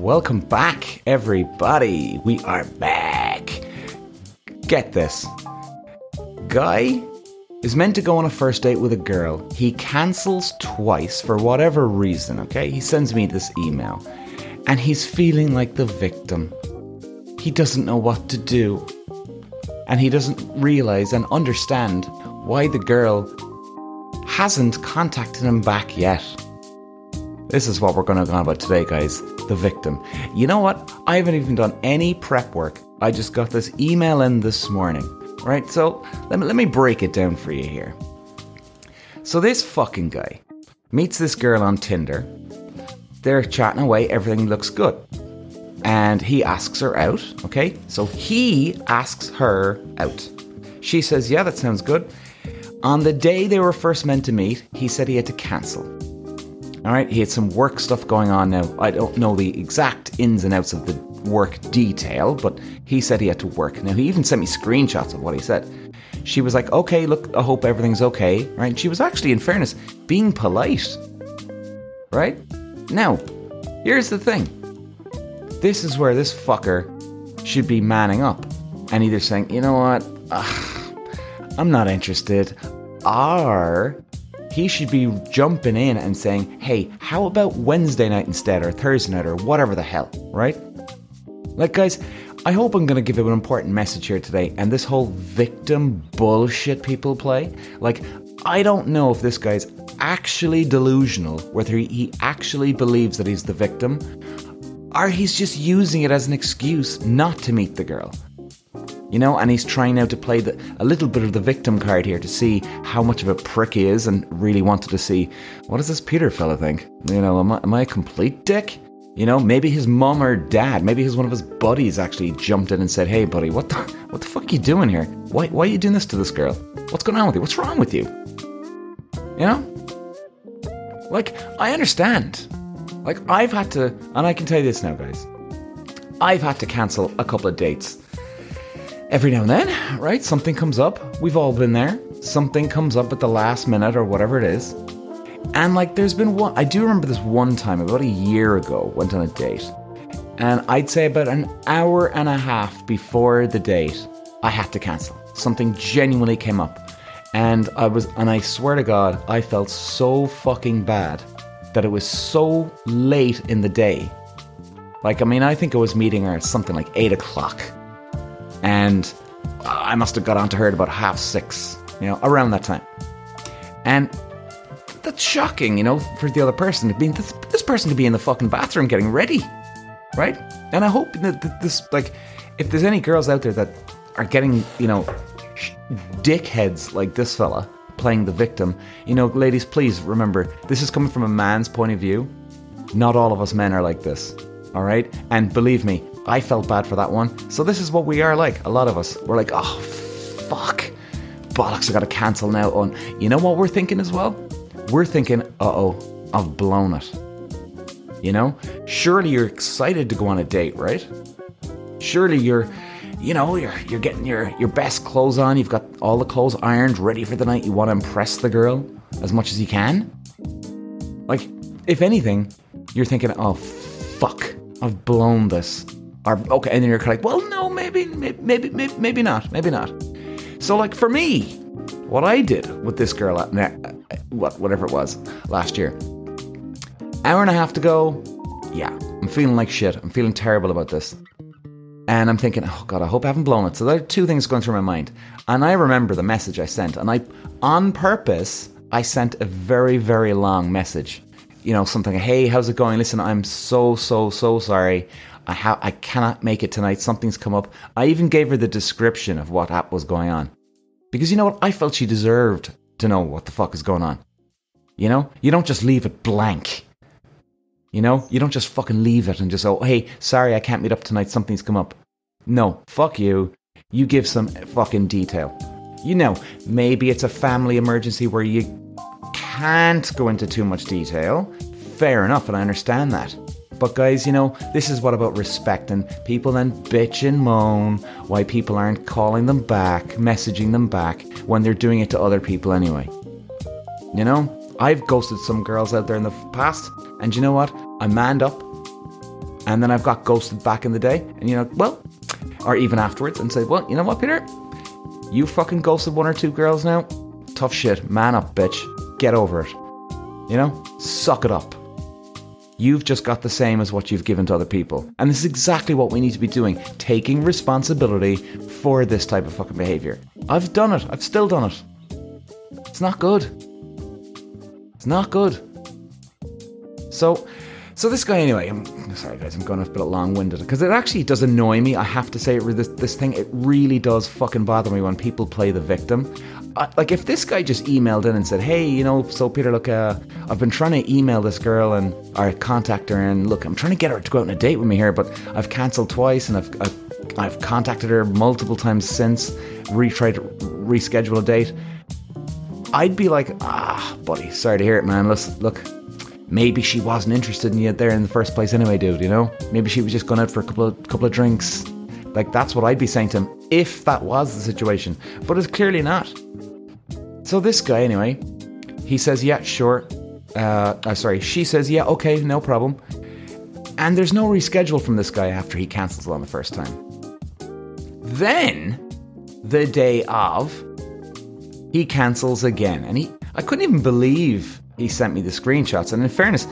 Welcome back, everybody. We are back. Get this. Guy is meant to go on a first date with a girl. He cancels twice for whatever reason, okay? He sends me this email. And he's feeling like the victim. He doesn't know what to do. And he doesn't realize and understand why the girl hasn't contacted him back yet. This is what we're going to go on about today, guys. The victim. You know what? I haven't even done any prep work. I just got this email in this morning. Right? So let me, let me break it down for you here. So this fucking guy meets this girl on Tinder. They're chatting away, everything looks good. And he asks her out, okay? So he asks her out. She says, Yeah, that sounds good. On the day they were first meant to meet, he said he had to cancel. All right, he had some work stuff going on now. I don't know the exact ins and outs of the work detail, but he said he had to work. Now, he even sent me screenshots of what he said. She was like, okay, look, I hope everything's okay, right? She was actually, in fairness, being polite, right? Now, here's the thing this is where this fucker should be manning up and either saying, you know what, Ugh, I'm not interested, or he should be jumping in and saying, hey, how about Wednesday night instead, or Thursday night, or whatever the hell, right? Like, guys, I hope I'm going to give you an important message here today. And this whole victim bullshit people play, like, I don't know if this guy's actually delusional, whether he actually believes that he's the victim, or he's just using it as an excuse not to meet the girl. You know, and he's trying now to play the, a little bit of the victim card here to see how much of a prick he is and really wanted to see what does this Peter fella think? You know, am I, am I a complete dick? You know, maybe his mom or dad, maybe his one of his buddies actually jumped in and said, "Hey, buddy, what the what the fuck are you doing here? Why why are you doing this to this girl? What's going on with you? What's wrong with you?" You know, like I understand. Like I've had to, and I can tell you this now, guys. I've had to cancel a couple of dates every now and then, right? Something comes up. We've all been there. Something comes up at the last minute or whatever it is. And like, there's been one, I do remember this one time about a year ago, went on a date. And I'd say about an hour and a half before the date, I had to cancel. Something genuinely came up. And I was, and I swear to God, I felt so fucking bad that it was so late in the day. Like, I mean, I think I was meeting her at something like 8 o'clock and I must have got onto her at about half six, you know, around that time. And that's shocking, you know, for the other person. I mean, this, this person could be in the fucking bathroom getting ready, right? And I hope that this, like, if there's any girls out there that are getting, you know, dickheads like this fella playing the victim, you know, ladies, please remember, this is coming from a man's point of view. Not all of us men are like this, all right? And believe me, I felt bad for that one. So this is what we are like. A lot of us. We're like, oh, fuck. Bollocks, I gotta cancel now. On you know what we're thinking as well? We're thinking, uh oh, I've blown it. You know? Surely you're excited to go on a date, right? Surely you're you know, you're you're getting your, your best clothes on, you've got all the clothes ironed, ready for the night, you want to impress the girl as much as you can. Like, if anything, you're thinking, oh fuck, I've blown this. Or okay, and then you're like, well, no, maybe, maybe, maybe, maybe not, maybe not. So, like for me, what I did with this girl, uh, at, uh, what whatever it was last year, hour and a half to go. Yeah, I'm feeling like shit. I'm feeling terrible about this. And I'm thinking, oh God, I hope I haven't blown it. So there are two things going through my mind. And I remember the message I sent. And I, on purpose, I sent a very, very long message. You know, something, hey, how's it going? Listen, I'm so, so, so sorry. I ha- I cannot make it tonight. Something's come up. I even gave her the description of what app was going on. Because you know what? I felt she deserved to know what the fuck is going on. You know? You don't just leave it blank. You know? You don't just fucking leave it and just, oh, hey, sorry, I can't meet up tonight. Something's come up. No, fuck you. You give some fucking detail. You know, maybe it's a family emergency where you can't go into too much detail. Fair enough, and I understand that. But guys, you know, this is what about respect and people then bitch and moan why people aren't calling them back, messaging them back when they're doing it to other people anyway. You know, I've ghosted some girls out there in the past, and you know what? I manned up. And then I've got ghosted back in the day, and you know, well, or even afterwards, and say, well, you know what, Peter? You fucking ghosted one or two girls now. Tough shit. Man up, bitch. Get over it. You know? Suck it up. You've just got the same as what you've given to other people. And this is exactly what we need to be doing taking responsibility for this type of fucking behavior. I've done it. I've still done it. It's not good. It's not good. So, so this guy anyway. I'm sorry, guys. I'm going off a bit long-winded because it actually does annoy me. I have to say, this this thing it really does fucking bother me when people play the victim. Uh, like if this guy just emailed in and said, "Hey, you know, so Peter, look, uh, I've been trying to email this girl and or contact her, and look, I'm trying to get her to go out on a date with me here, but I've cancelled twice, and I've I've, I've contacted her multiple times since, re tried to reschedule a date." I'd be like, "Ah, buddy, sorry to hear it, man. Listen, look." Maybe she wasn't interested in you there in the first place anyway, dude, you know? Maybe she was just going out for a couple of couple of drinks. Like that's what I'd be saying to him if that was the situation. But it's clearly not. So this guy, anyway, he says, yeah, sure. Uh, uh, sorry, she says, yeah, okay, no problem. And there's no reschedule from this guy after he cancels on the first time. Then, the day of, he cancels again. And he, I couldn't even believe he sent me the screenshots. And in fairness,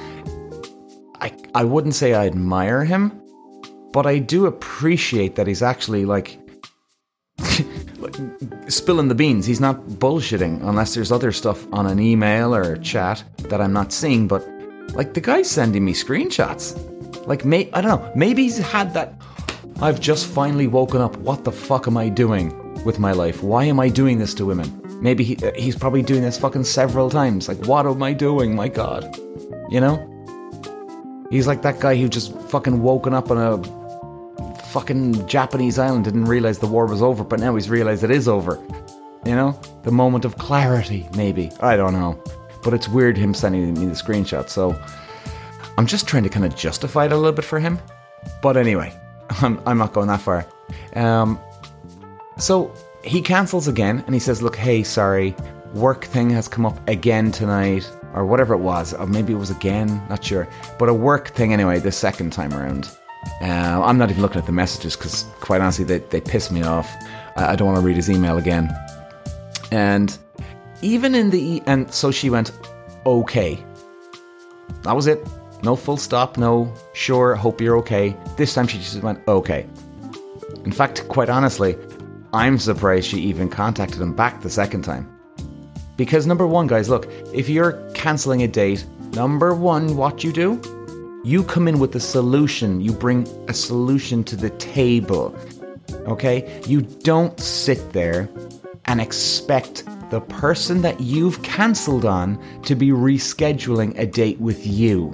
I, I wouldn't say I admire him, but I do appreciate that he's actually like spilling the beans. He's not bullshitting unless there's other stuff on an email or a chat that I'm not seeing. But like the guy's sending me screenshots. Like, may I don't know. Maybe he's had that. I've just finally woken up. What the fuck am I doing with my life? Why am I doing this to women? Maybe he, uh, he's probably doing this fucking several times. Like, what am I doing? My God, you know. He's like that guy who just fucking woken up on a fucking Japanese island didn't realize the war was over, but now he's realized it is over. You know? The moment of clarity, maybe. I don't know. But it's weird him sending me the screenshot, so I'm just trying to kind of justify it a little bit for him. But anyway, I'm, I'm not going that far. Um, so he cancels again and he says, Look, hey, sorry, work thing has come up again tonight, or whatever it was, or maybe it was again, not sure. But a work thing anyway, the second time around. Uh, I'm not even looking at the messages because, quite honestly, they, they piss me off. I, I don't want to read his email again. And even in the. And so she went, okay. That was it. No full stop, no sure, hope you're okay. This time she just went, okay. In fact, quite honestly, I'm surprised she even contacted him back the second time. Because, number one, guys, look, if you're cancelling a date, number one, what you do you come in with a solution, you bring a solution to the table. Okay? You don't sit there and expect the person that you've cancelled on to be rescheduling a date with you.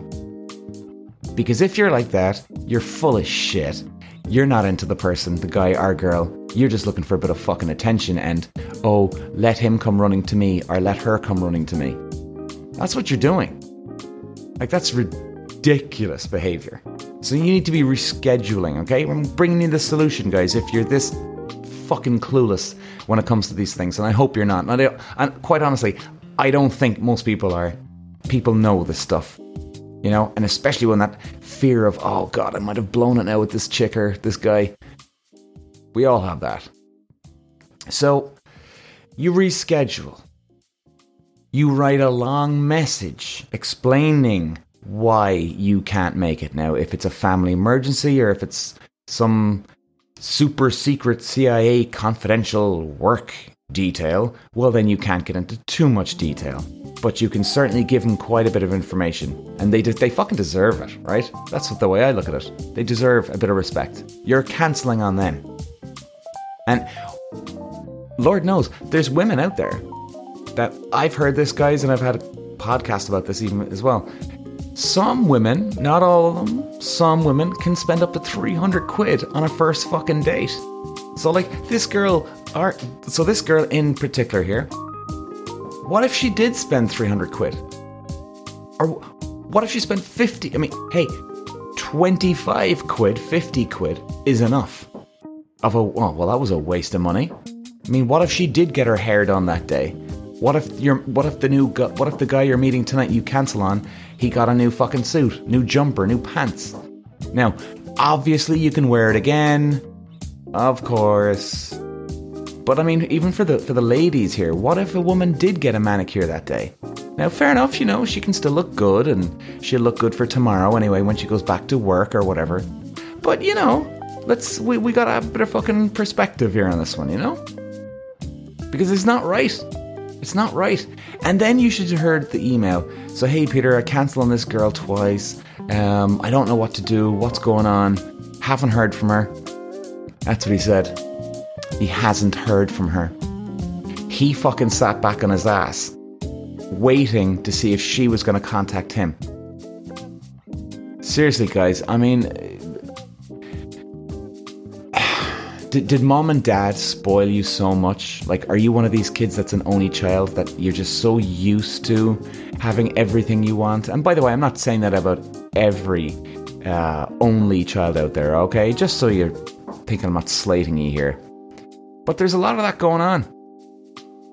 Because if you're like that, you're full of shit. You're not into the person, the guy or girl. You're just looking for a bit of fucking attention and, oh, let him come running to me or let her come running to me. That's what you're doing. Like, that's ridiculous ridiculous behavior. So you need to be rescheduling, okay? I'm bringing you the solution, guys, if you're this fucking clueless when it comes to these things. And I hope you're not. And, and quite honestly, I don't think most people are. People know this stuff, you know? And especially when that fear of, oh God, I might have blown it now with this chick or this guy. We all have that. So you reschedule. You write a long message explaining why you can't make it now. If it's a family emergency or if it's some super secret CIA confidential work detail, well, then you can't get into too much detail. But you can certainly give them quite a bit of information. And they, de- they fucking deserve it, right? That's the way I look at it. They deserve a bit of respect. You're cancelling on them. And Lord knows, there's women out there that I've heard this, guys, and I've had a podcast about this even as well. Some women, not all of them, some women can spend up to 300 quid on a first fucking date. So, like, this girl, are, so this girl in particular here, what if she did spend 300 quid? Or what if she spent 50? I mean, hey, 25 quid, 50 quid is enough. Of a, oh, well, that was a waste of money. I mean, what if she did get her hair done that day? What if you're, what if the new, what if the guy you're meeting tonight you cancel on he got a new fucking suit, new jumper, new pants. Now, obviously, you can wear it again, of course. But I mean, even for the for the ladies here, what if a woman did get a manicure that day? Now, fair enough, you know, she can still look good, and she'll look good for tomorrow anyway when she goes back to work or whatever. But you know, let's we, we gotta a bit of fucking perspective here on this one, you know? Because it's not right. It's not right. And then you should have heard the email. So hey Peter, I cancelled on this girl twice. Um, I don't know what to do. What's going on? Haven't heard from her. That's what he said. He hasn't heard from her. He fucking sat back on his ass, waiting to see if she was going to contact him. Seriously, guys, I mean, did, did mom and dad spoil you so much? Like, are you one of these kids that's an only child that you're just so used to having everything you want? And by the way, I'm not saying that about every uh, only child out there, okay? Just so you're thinking I'm not slating you here. But there's a lot of that going on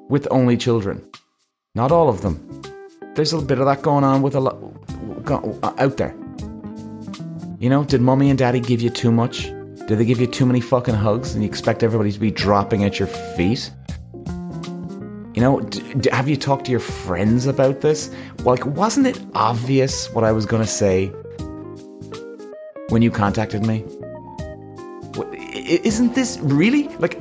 with only children. Not all of them. There's a bit of that going on with a lot out there. You know, did mommy and daddy give you too much? Do they give you too many fucking hugs and you expect everybody to be dropping at your feet? You know, d- d- have you talked to your friends about this? Like, wasn't it obvious what I was going to say when you contacted me? Isn't this really like?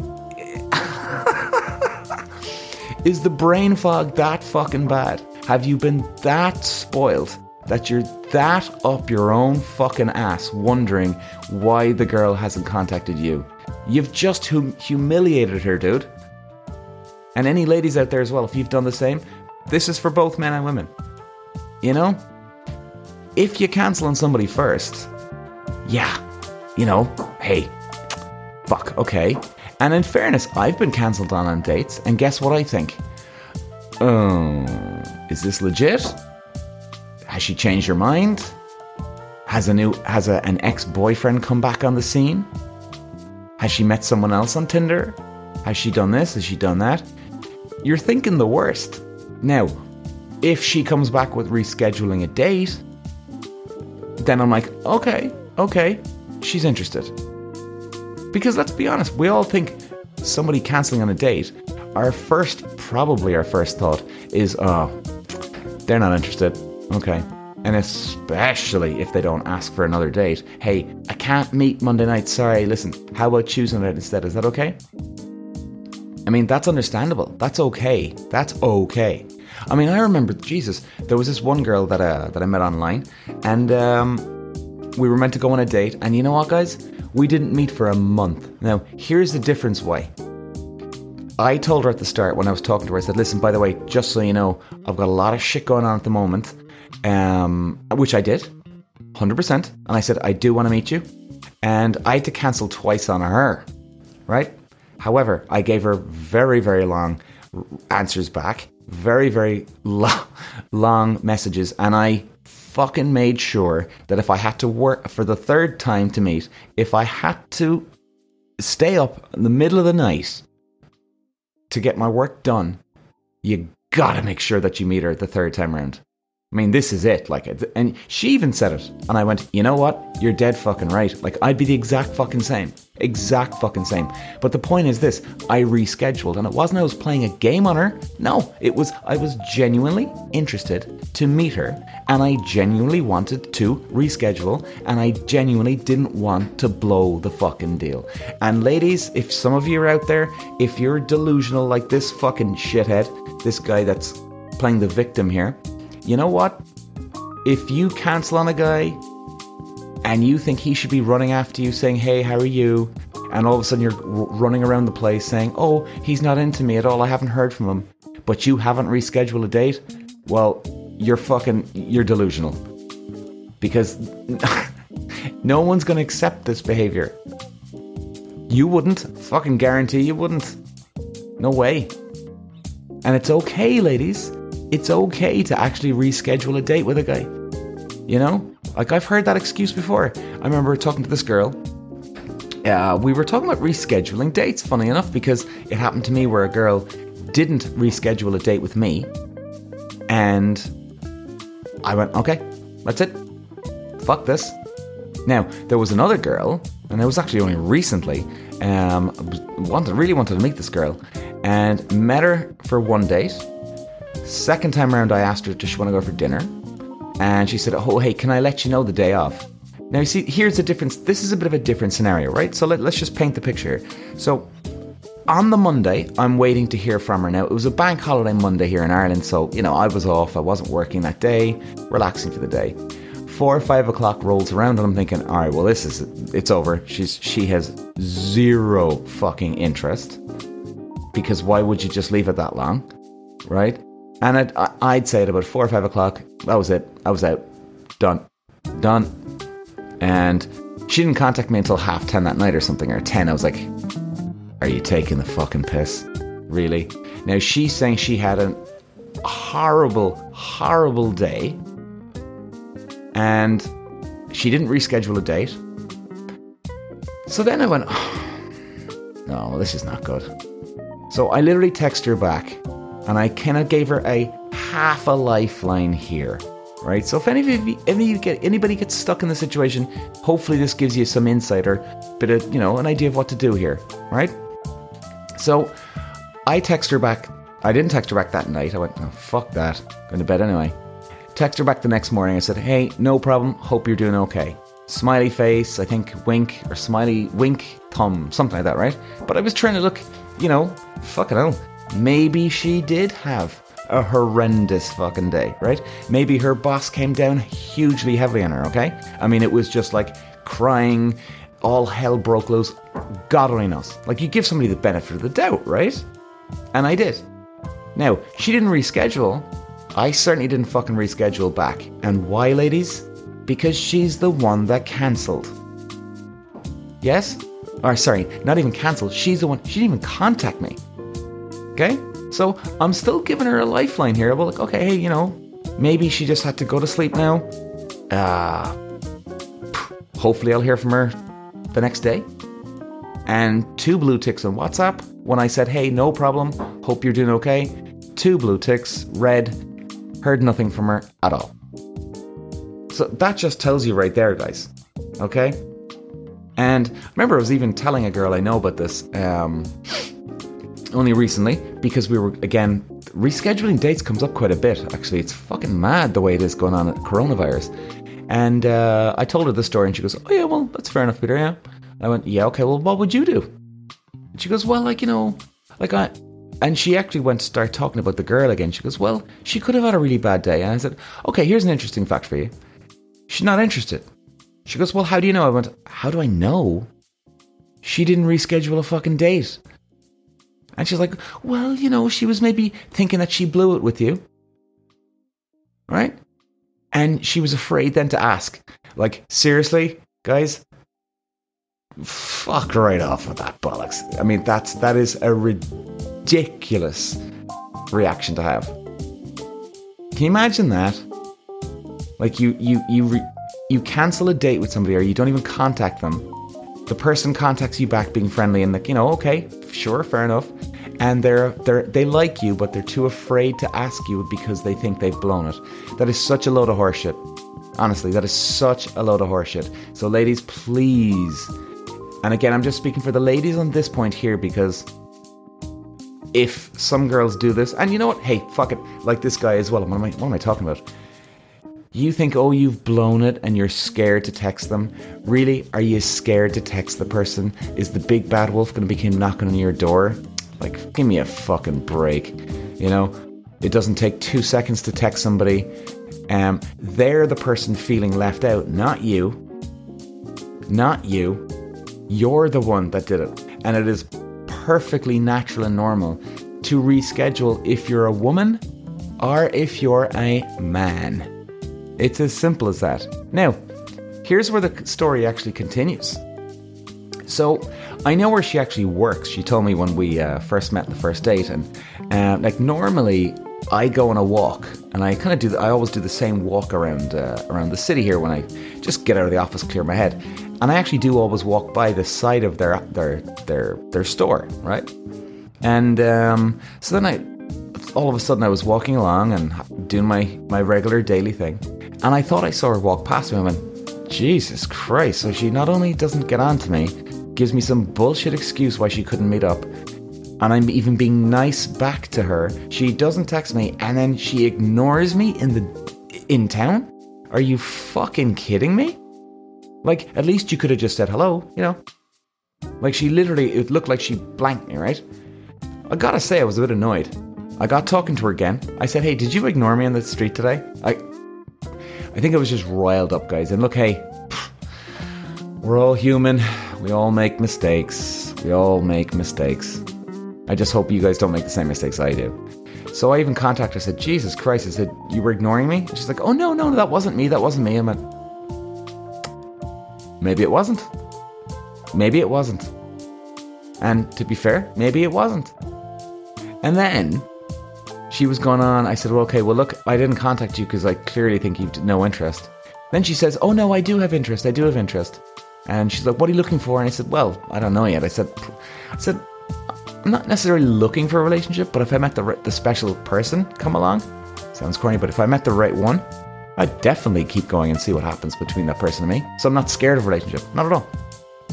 is the brain fog that fucking bad? Have you been that spoiled that you're that up your own fucking ass wondering why the girl hasn't contacted you. You've just hum- humiliated her, dude. And any ladies out there as well, if you've done the same, this is for both men and women. You know? If you cancel on somebody first, yeah, you know, hey, fuck, okay. And in fairness, I've been cancelled on on dates, and guess what I think? Oh, is this legit? Has she changed her mind? Has a new has a, an ex-boyfriend come back on the scene? Has she met someone else on Tinder? Has she done this? Has she done that? You're thinking the worst. Now, if she comes back with rescheduling a date, then I'm like, okay, okay, she's interested. Because let's be honest, we all think somebody cancelling on a date, our first, probably our first thought is, oh, they're not interested. Okay. And especially if they don't ask for another date. Hey, I can't meet Monday night. Sorry, listen, how about Tuesday night instead? Is that okay? I mean, that's understandable. That's okay. That's okay. I mean, I remember, Jesus, there was this one girl that, uh, that I met online, and um, we were meant to go on a date. And you know what, guys? We didn't meet for a month. Now, here's the difference why. I told her at the start when I was talking to her, I said, listen, by the way, just so you know, I've got a lot of shit going on at the moment um, which I did, 100%. And I said, I do want to meet you. And I had to cancel twice on her, right? However, I gave her very, very long answers back, very, very lo- long messages, and I fucking made sure that if I had to work for the third time to meet, if I had to stay up in the middle of the night to get my work done, you gotta make sure that you meet her the third time around. I mean, this is it. Like, and she even said it. And I went, you know what? You're dead fucking right. Like, I'd be the exact fucking same. Exact fucking same. But the point is this I rescheduled, and it wasn't I was playing a game on her. No, it was I was genuinely interested to meet her, and I genuinely wanted to reschedule, and I genuinely didn't want to blow the fucking deal. And ladies, if some of you are out there, if you're delusional like this fucking shithead, this guy that's playing the victim here, you know what? If you cancel on a guy and you think he should be running after you saying, hey, how are you? And all of a sudden you're running around the place saying, oh, he's not into me at all. I haven't heard from him. But you haven't rescheduled a date. Well, you're fucking, you're delusional. Because no one's going to accept this behavior. You wouldn't. Fucking guarantee you wouldn't. No way. And it's okay, ladies it's okay to actually reschedule a date with a guy. You know? Like, I've heard that excuse before. I remember talking to this girl. Uh, we were talking about rescheduling dates, funny enough, because it happened to me where a girl didn't reschedule a date with me. And I went, okay, that's it. Fuck this. Now, there was another girl, and it was actually only recently, um, wanted, really wanted to meet this girl, and met her for one date. Second time around, I asked her, does she want to go for dinner? And she said, oh, hey, can I let you know the day of? Now, you see, here's a difference. This is a bit of a different scenario, right? So let, let's just paint the picture. So on the Monday, I'm waiting to hear from her. Now, it was a bank holiday Monday here in Ireland, so, you know, I was off. I wasn't working that day, relaxing for the day. Four or five o'clock rolls around, and I'm thinking, all right, well, this is, it's over. She's, she has zero fucking interest. Because why would you just leave it that long? Right? And I'd, I'd say at about four or five o'clock, that was it. I was out. Done. Done. And she didn't contact me until half 10 that night or something, or 10. I was like, Are you taking the fucking piss? Really? Now, she's saying she had a horrible, horrible day, and she didn't reschedule a date. So then I went, oh, No, this is not good. So I literally text her back, and I kind of gave her a half a lifeline here right? So if any of you, any you get anybody gets stuck in the situation, hopefully this gives you some insight or bit of you know an idea of what to do here, right? So I text her back. I didn't text her back that night. I went, oh, fuck that, going to bed anyway. Text her back the next morning. I said, hey, no problem. Hope you're doing okay. Smiley face, I think wink or smiley wink thumb, something like that, right? But I was trying to look, you know, fucking hell. Maybe she did have a horrendous fucking day, right? Maybe her boss came down hugely heavily on her, okay? I mean, it was just like crying, all hell broke loose. God only knows. Like, you give somebody the benefit of the doubt, right? And I did. Now, she didn't reschedule. I certainly didn't fucking reschedule back. And why, ladies? Because she's the one that cancelled. Yes? Or, sorry, not even cancelled. She's the one. She didn't even contact me. Okay? So I'm still giving her a lifeline here. Well, like, okay, hey, you know, maybe she just had to go to sleep now. Uh, hopefully I'll hear from her the next day. And two blue ticks on WhatsApp when I said, hey, no problem, hope you're doing okay. Two blue ticks, read, heard nothing from her at all. So that just tells you right there, guys. Okay? And remember, I was even telling a girl I know about this. Um, only recently because we were again rescheduling dates comes up quite a bit. Actually, it's fucking mad the way it is going on at coronavirus. And uh, I told her the story, and she goes, "Oh yeah, well that's fair enough, Peter." Yeah. And I went, "Yeah, okay. Well, what would you do?" And she goes, "Well, like you know, like I." And she actually went to start talking about the girl again. She goes, "Well, she could have had a really bad day." And I said, "Okay, here's an interesting fact for you. She's not interested." She goes, "Well, how do you know?" I went, "How do I know?" She didn't reschedule a fucking date. And she's like, well, you know, she was maybe thinking that she blew it with you. Right? And she was afraid then to ask. Like, seriously, guys? Fuck right off with that bollocks. I mean, that's that is a ridiculous reaction to have. Can you imagine that? Like you you you re- you cancel a date with somebody or you don't even contact them. The person contacts you back being friendly and like, you know, okay, sure, fair enough. And they're they're they like you, but they're too afraid to ask you because they think they've blown it. That is such a load of horseshit. Honestly, that is such a load of horseshit. So, ladies, please. And again, I'm just speaking for the ladies on this point here because if some girls do this, and you know what? Hey, fuck it. Like this guy as well. What am I, what am I talking about? You think, oh, you've blown it and you're scared to text them. Really? Are you scared to text the person? Is the big bad wolf going to be knocking on your door? Like, give me a fucking break. You know? It doesn't take two seconds to text somebody. Um, they're the person feeling left out, not you. Not you. You're the one that did it. And it is perfectly natural and normal to reschedule if you're a woman or if you're a man. It's as simple as that. Now, here's where the story actually continues. So, I know where she actually works. She told me when we uh, first met the first date, and uh, like normally I go on a walk, and I kind of do. The, I always do the same walk around uh, around the city here when I just get out of the office, clear my head, and I actually do always walk by the side of their their their their store, right? And um, so then I, all of a sudden, I was walking along and doing my my regular daily thing, and I thought I saw her walk past me. I went, Jesus Christ. So she not only doesn't get on to me, gives me some bullshit excuse why she couldn't meet up, and I'm even being nice back to her. She doesn't text me, and then she ignores me in the in town. Are you fucking kidding me? Like, at least you could have just said hello, you know? Like, she literally, it looked like she blanked me, right? I gotta say, I was a bit annoyed. I got talking to her again. I said, hey, did you ignore me on the street today? I, I think I was just riled up, guys. And look, hey, we're all human. We all make mistakes. We all make mistakes. I just hope you guys don't make the same mistakes I do. So I even contacted her, said, Jesus Christ, I said, you were ignoring me? she's like, oh, no, no, no, that wasn't me. That wasn't me. I'm like, maybe it wasn't. Maybe it wasn't. And to be fair, maybe it wasn't. And then she was going on. I said, well, okay, well, look, I didn't contact you because I clearly think you've no interest. Then she says, oh, no, I do have interest. I do have interest. And she's like, what are you looking for? And I said, well, I don't know yet. I said, I said, I'm not necessarily looking for a relationship, but if I met the the special person come along, sounds corny, but if I met the right one, I'd definitely keep going and see what happens between that person and me. So I'm not scared of relationship. Not at all.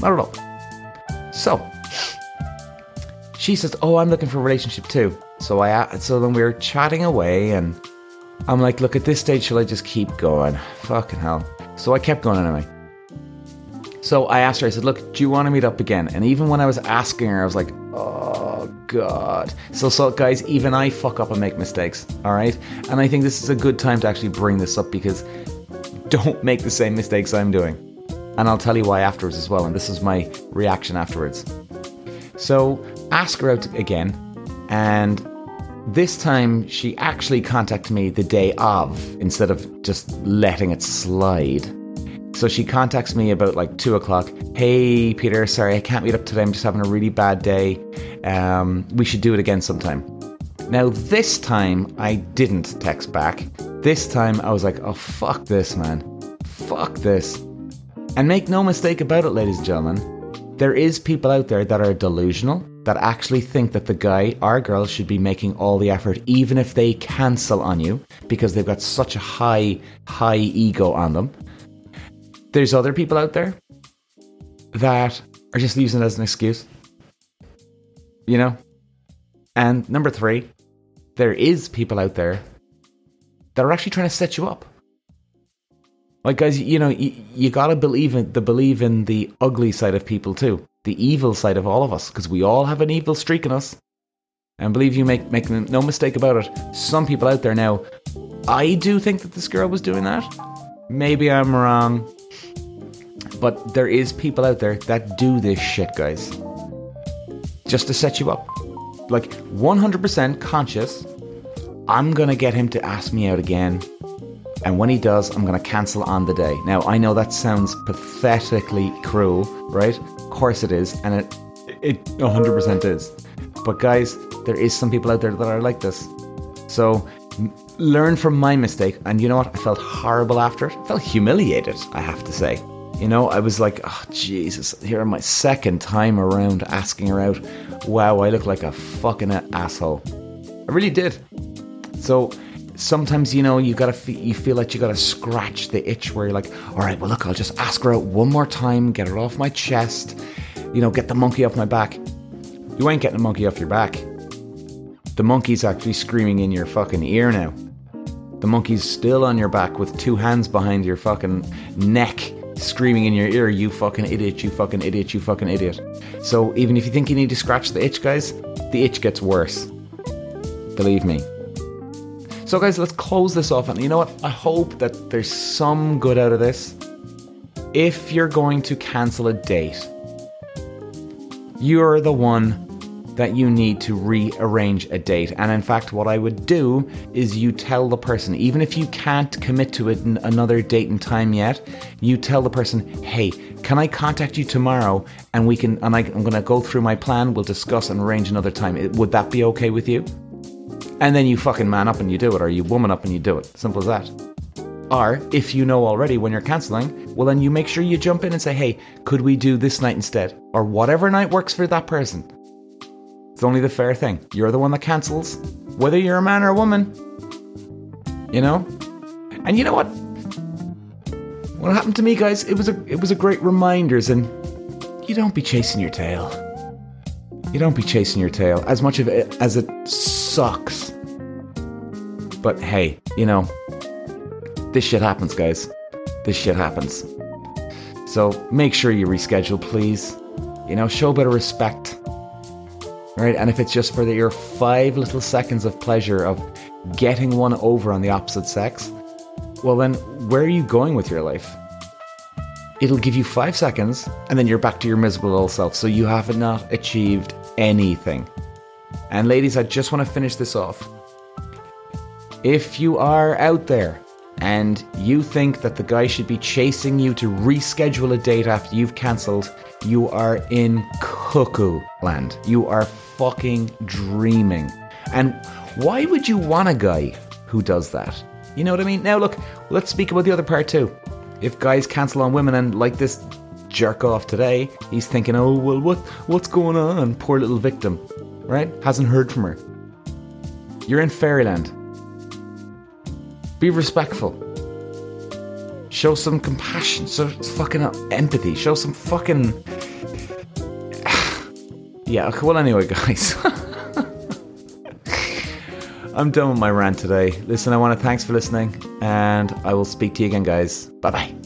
Not at all. So she says, "Oh, I'm looking for a relationship too." So I so then we are chatting away, and I'm like, "Look, at this stage, shall I just keep going? Fucking hell!" So I kept going anyway. So I asked her, I said, Look, do you want to meet up again? And even when I was asking her, I was like, Oh, God. So, so, guys, even I fuck up and make mistakes, all right? And I think this is a good time to actually bring this up because don't make the same mistakes I'm doing. And I'll tell you why afterwards as well. And this is my reaction afterwards. So, ask her out again. And this time, she actually contacted me the day of instead of just letting it slide. So she contacts me about like two o'clock. Hey, Peter, sorry, I can't meet up today. I'm just having a really bad day. Um, we should do it again sometime. Now, this time I didn't text back. This time I was like, oh, fuck this, man. Fuck this. And make no mistake about it, ladies and gentlemen, there is people out there that are delusional, that actually think that the guy or girl should be making all the effort, even if they cancel on you, because they've got such a high, high ego on them there's other people out there that are just using it as an excuse. You know? And number three, there is people out there that are actually trying to set you up. Like guys, you know, you, you gotta believe in the believe in the ugly side of people too, the evil side of all of us, because we all have an evil streak in us. And believe you make make no mistake about it. Some people out there now, I do think that this girl was doing that. Maybe I'm wrong. But there is people out there that do this shit, guys. Just to set you up. Like 100% conscious, I'm gonna get him to ask me out again. And when he does, I'm gonna cancel on the day. Now, I know that sounds pathetically cruel, right? Of course it is, and it it 100% is. But guys, there is some people out there that are like this. So learn from my mistake. And you know what? I felt horrible after it. I felt humiliated, I have to say. You know, I was like, oh, Jesus, here my second time around asking her out. Wow, I look like a fucking asshole. I really did. So sometimes, you know, you gotta you feel like you gotta scratch the itch where you're like, all right, well, look, I'll just ask her out one more time, get her off my chest, you know, get the monkey off my back. You ain't getting the monkey off your back. The monkey's actually screaming in your fucking ear now. The monkey's still on your back with two hands behind your fucking neck screaming in your ear, you fucking idiot, you fucking idiot, you fucking idiot. So even if you think you need to scratch the itch, guys, the itch gets worse. Believe me. So, guys, let's close this off. And you know what? I hope that there's some good out of this. If you're going to cancel a date, you're the one that you need to rearrange a date. And in fact, what I would do is you tell the person, even if you can't commit to it in another date and time yet, you tell the person, hey, can I contact you tomorrow and we can, and I, am going to go through my plan, we'll discuss and arrange another time. Would that be okay with you? And then you fucking man up and you do it, or you woman up and you do it. Simple as that. Or if you know already when you're cancelling, well, then you make sure you jump in and say, hey, could we do this night instead? Or whatever night works for that person. It's only the fair thing. You're the one that cancels, whether you're a man or a woman. You know? And you know what? what happened to me, guys, it was a it was a great reminders, and you don't be chasing your tail. You don't be chasing your tail as much of it as it sucks. But hey, you know, this shit happens, guys. This shit happens. So make sure you reschedule, please. You know, show a bit Right? And if it's just for the, your five little seconds of pleasure of getting one over on the opposite sex, well, then where are you going with your life? It'll give you five seconds, and then you're back to your miserable old self. So you have not achieved anything. And ladies, I just want to finish this off. If you are out there and you think that the guy should be chasing you to reschedule a date after you've cancelled, you are in cuckoo land. You are fucking dreaming. And why would you want a guy who does that? You know what I mean? Now, look, let's speak about the other part too. If guys cancel on women and like this jerk off today, he's thinking, oh, well, what, what's going on? Poor little victim, right? Hasn't heard from her. You're in fairyland. Be respectful. Show some compassion. Show some fucking empathy. Show some fucking. Yeah, well, anyway, guys. I'm done with my rant today. Listen, I want to thanks for listening, and I will speak to you again, guys. Bye bye.